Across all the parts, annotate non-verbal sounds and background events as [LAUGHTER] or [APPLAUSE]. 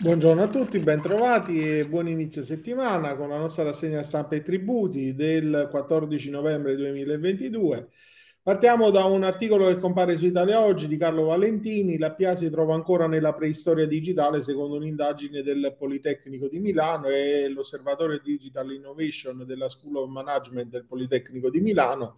Buongiorno a tutti, bentrovati e buon inizio settimana con la nostra rassegna stampa e tributi del 14 novembre 2022. Partiamo da un articolo che compare su Italia Oggi di Carlo Valentini. La PIA si trova ancora nella preistoria digitale secondo un'indagine del Politecnico di Milano e l'Osservatorio Digital Innovation della School of Management del Politecnico di Milano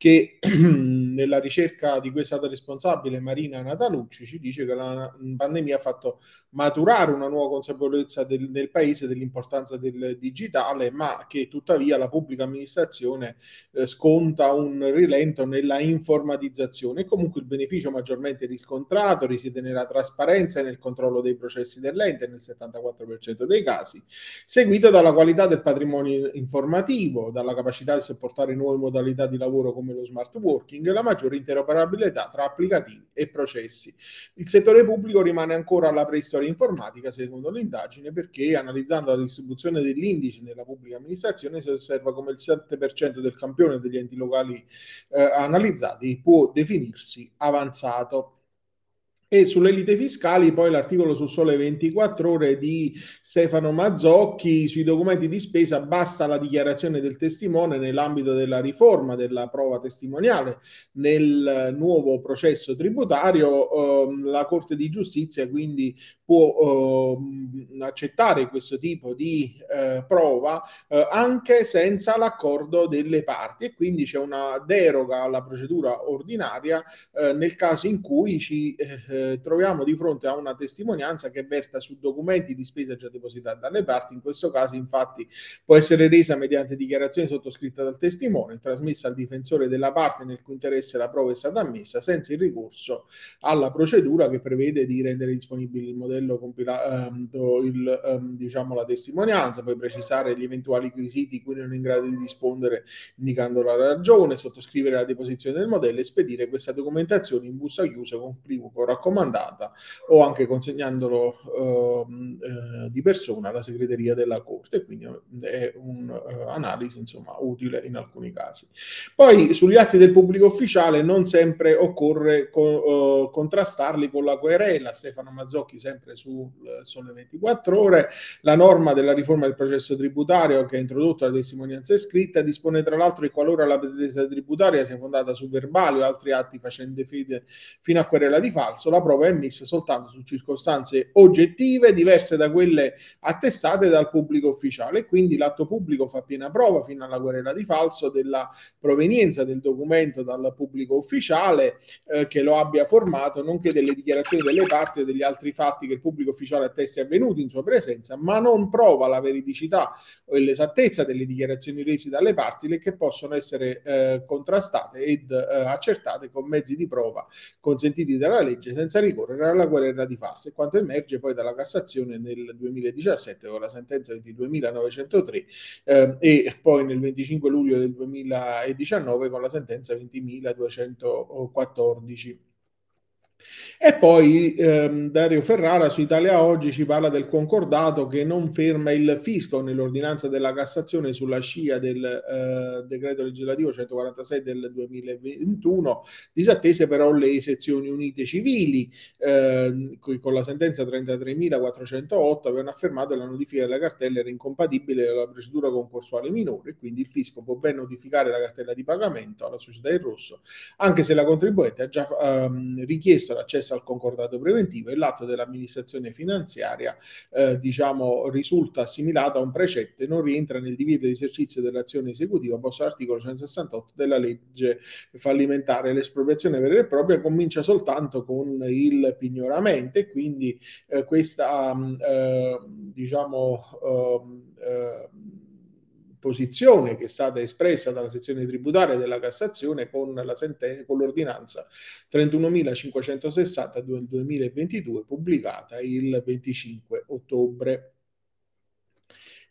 che [CLEARS THROAT] nella ricerca di cui è stata responsabile Marina Natalucci ci dice che la pandemia ha fatto maturare una nuova consapevolezza del, nel paese dell'importanza del digitale, ma che tuttavia la pubblica amministrazione eh, sconta un rilento nella della informatizzazione e comunque il beneficio maggiormente riscontrato risiede nella trasparenza e nel controllo dei processi dell'ente nel 74% dei casi, seguito dalla qualità del patrimonio informativo, dalla capacità di supportare nuove modalità di lavoro come lo smart working e la maggiore interoperabilità tra applicativi e processi. Il settore pubblico rimane ancora alla preistoria informatica secondo l'indagine perché analizzando la distribuzione dell'indice nella pubblica amministrazione si osserva come il 7% del campione degli enti locali eh, analizzati può definirsi avanzato. E sulle lite fiscali, poi l'articolo su Sole 24 Ore di Stefano Mazzocchi sui documenti di spesa basta la dichiarazione del testimone nell'ambito della riforma della prova testimoniale nel nuovo processo tributario. Eh, la Corte di Giustizia quindi può eh, accettare questo tipo di eh, prova eh, anche senza l'accordo delle parti e quindi c'è una deroga alla procedura ordinaria eh, nel caso in cui ci eh, troviamo di fronte a una testimonianza che verta su documenti di spesa già depositati dalle parti. In questo caso, infatti, può essere resa mediante dichiarazione sottoscritta dal testimone, trasmessa al difensore della parte nel cui interesse la prova è stata ammessa, senza il ricorso alla procedura che prevede di rendere disponibile il modello compilato, ehm, ehm, diciamo la testimonianza, poi precisare gli eventuali requisiti cui non è in grado di rispondere indicando la ragione, sottoscrivere la deposizione del modello e spedire questa documentazione in busta chiusa con plico raccomandato raccomandata o anche consegnandolo ehm, eh, di persona alla segreteria della Corte, quindi è un'analisi uh, insomma utile in alcuni casi. Poi sugli atti del pubblico ufficiale non sempre occorre co- uh, contrastarli con la querela, Stefano Mazzocchi sempre su Sole 24 ore, la norma della riforma del processo tributario che ha introdotto la testimonianza scritta dispone tra l'altro che qualora la pretesa tributaria sia fondata su verbali o altri atti facendo fede fino a querela di falso, la prova è emessa soltanto su circostanze oggettive diverse da quelle attestate dal pubblico ufficiale. E quindi l'atto pubblico fa piena prova fino alla querela di falso della provenienza del documento dal pubblico ufficiale eh, che lo abbia formato, nonché delle dichiarazioni delle parti o degli altri fatti che il pubblico ufficiale attesti avvenuti in sua presenza, ma non prova la veridicità o l'esattezza delle dichiarazioni rese dalle parti le che possono essere eh, contrastate ed eh, accertate con mezzi di prova consentiti dalla legge senza senza ricorrere alla querela di farsa, quanto emerge poi dalla Cassazione nel 2017 con la sentenza 22.903 eh, e poi nel 25 luglio del 2019 con la sentenza 20.214. E poi ehm, Dario Ferrara su Italia Oggi ci parla del concordato che non ferma il fisco nell'ordinanza della Cassazione sulla scia del eh, decreto legislativo 146 del 2021, disattese però le sezioni unite civili, eh, con la sentenza 33.408 avevano affermato che la notifica della cartella era incompatibile con la procedura concorsuale minore, quindi il fisco può ben notificare la cartella di pagamento alla società in rosso, anche se la contribuente ha già ehm, richiesto l'accesso l'accesso al concordato preventivo e l'atto dell'amministrazione finanziaria eh, diciamo, risulta assimilato a un precetto e non rientra nel divieto di esercizio dell'azione esecutiva posto all'articolo 168 della legge fallimentare. L'espropriazione vera e propria comincia soltanto con il pignoramento e quindi eh, questa eh, diciamo eh, posizione che è stata espressa dalla sezione tributaria della Cassazione con, la senten- con l'ordinanza 31.560 del 2022 pubblicata il 25 ottobre.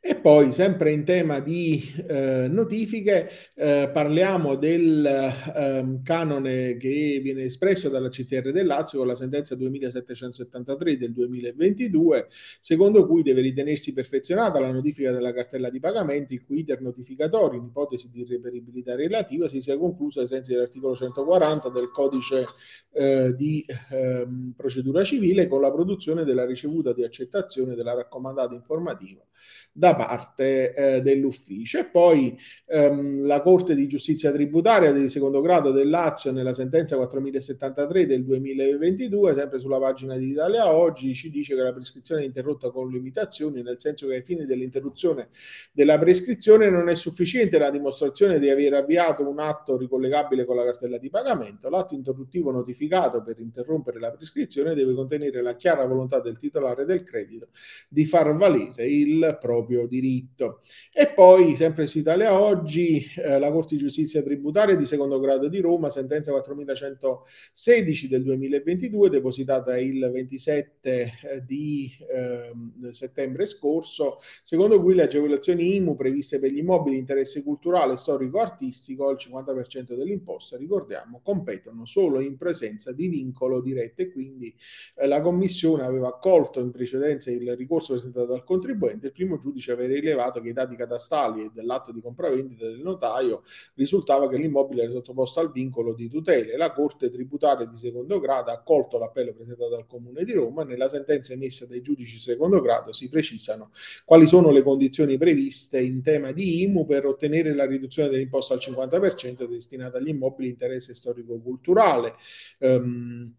E poi, sempre in tema di eh, notifiche, eh, parliamo del eh, canone che viene espresso dalla CTR del Lazio con la sentenza 2773 del 2022, secondo cui deve ritenersi perfezionata la notifica della cartella di pagamenti, il cui iter notificatorio in ipotesi di irreperibilità relativa si sia concluso ai sensi dell'articolo 140 del codice eh, di ehm, procedura civile con la produzione della ricevuta di accettazione della raccomandata informativa. Da parte eh, dell'ufficio. E poi ehm, la Corte di Giustizia Tributaria di secondo grado del Lazio nella sentenza 4073 del 2022, sempre sulla pagina di Italia Oggi, ci dice che la prescrizione è interrotta con limitazioni, nel senso che ai fini dell'interruzione della prescrizione non è sufficiente la dimostrazione di aver avviato un atto ricollegabile con la cartella di pagamento. L'atto interruttivo notificato per interrompere la prescrizione deve contenere la chiara volontà del titolare del credito di far valere il proprio proprio diritto. E poi, sempre su Italia Oggi, eh, la Corte di Giustizia Tributaria di secondo grado di Roma, sentenza 4116 del 2022, depositata il 27 eh, di eh, settembre scorso, secondo cui le agevolazioni IMU previste per gli immobili di interesse culturale, storico, artistico, al 50% dell'imposta, ricordiamo, competono solo in presenza di vincolo diretto e quindi eh, la Commissione aveva accolto in precedenza il ricorso presentato dal contribuente, il primo giudice giudice avere rilevato che i dati catastali e dell'atto di compravendita del notaio risultava che l'immobile era sottoposto al vincolo di tutele. La Corte tributaria di secondo grado ha accolto l'appello presentato dal Comune di Roma. Nella sentenza emessa dai giudici di secondo grado si precisano quali sono le condizioni previste in tema di IMU per ottenere la riduzione dell'imposta al 50% destinata agli immobili di interesse storico-culturale. Um,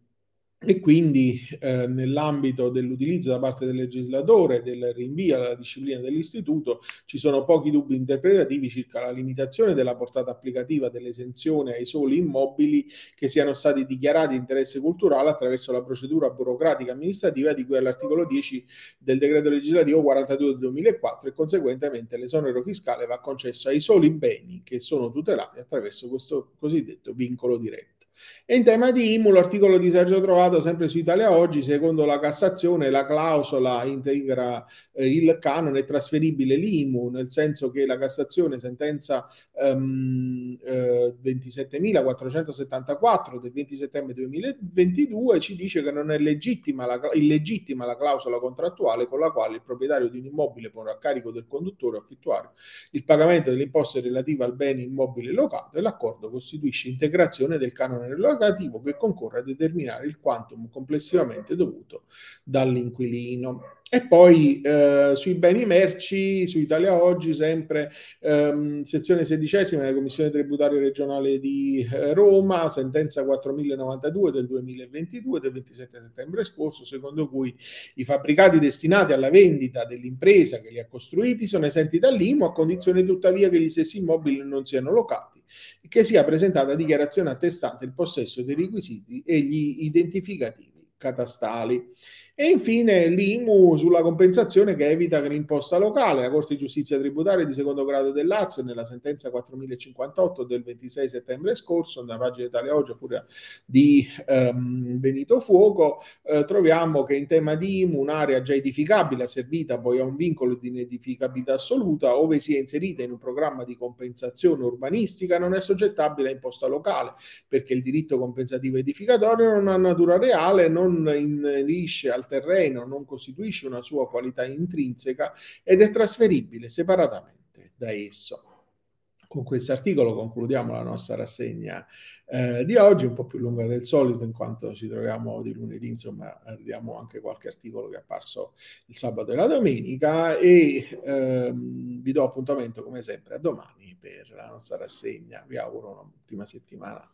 e quindi eh, nell'ambito dell'utilizzo da parte del legislatore del rinvio alla disciplina dell'istituto ci sono pochi dubbi interpretativi circa la limitazione della portata applicativa dell'esenzione ai soli immobili che siano stati dichiarati di interesse culturale attraverso la procedura burocratica amministrativa di cui all'articolo 10 del decreto legislativo 42 del 2004 e conseguentemente l'esonero fiscale va concesso ai soli beni che sono tutelati attraverso questo cosiddetto vincolo diretto. E in tema di IMU, l'articolo di Sergio Trovato, sempre su Italia Oggi, secondo la Cassazione, la clausola integra eh, il canone trasferibile l'IMU, nel senso che la Cassazione, sentenza ehm, eh, 27.474 del 20 settembre 2022, ci dice che non è legittima la, illegittima la clausola contrattuale con la quale il proprietario di un immobile pone a carico del conduttore affittuario il pagamento delle imposte relative al bene immobile locato e l'accordo costituisce integrazione del canone relativo che concorre a determinare il quantum complessivamente dovuto dall'inquilino. E poi eh, sui beni merci, su Italia Oggi, sempre ehm, sezione sedicesima della Commissione Tributaria Regionale di eh, Roma, sentenza 4092 del 2022, del 27 settembre scorso, secondo cui i fabbricati destinati alla vendita dell'impresa che li ha costruiti sono esenti dall'IMU a condizione tuttavia che gli stessi immobili non siano locati che sia presentata dichiarazione attestante il possesso dei requisiti e gli identificativi catastali. E infine l'IMU sulla compensazione che evita che l'imposta locale. La Corte di Giustizia Tributaria di secondo grado del Lazio, nella sentenza 4058 del 26 settembre scorso, nella pagina Italia Oggi, oppure di um, Benito Fuoco, eh, troviamo che in tema di IMU un'area già edificabile, asservita poi a un vincolo di inedificabilità assoluta, ove sia inserita in un programma di compensazione urbanistica, non è soggettabile a imposta locale, perché il diritto compensativo edificatorio non ha natura reale, non inerisce al terreno non costituisce una sua qualità intrinseca ed è trasferibile separatamente da esso. Con questo articolo concludiamo la nostra rassegna eh, di oggi, un po' più lunga del solito in quanto ci troviamo di lunedì, insomma abbiamo anche qualche articolo che è apparso il sabato e la domenica e ehm, vi do appuntamento come sempre a domani per la nostra rassegna. Vi auguro un'ottima settimana.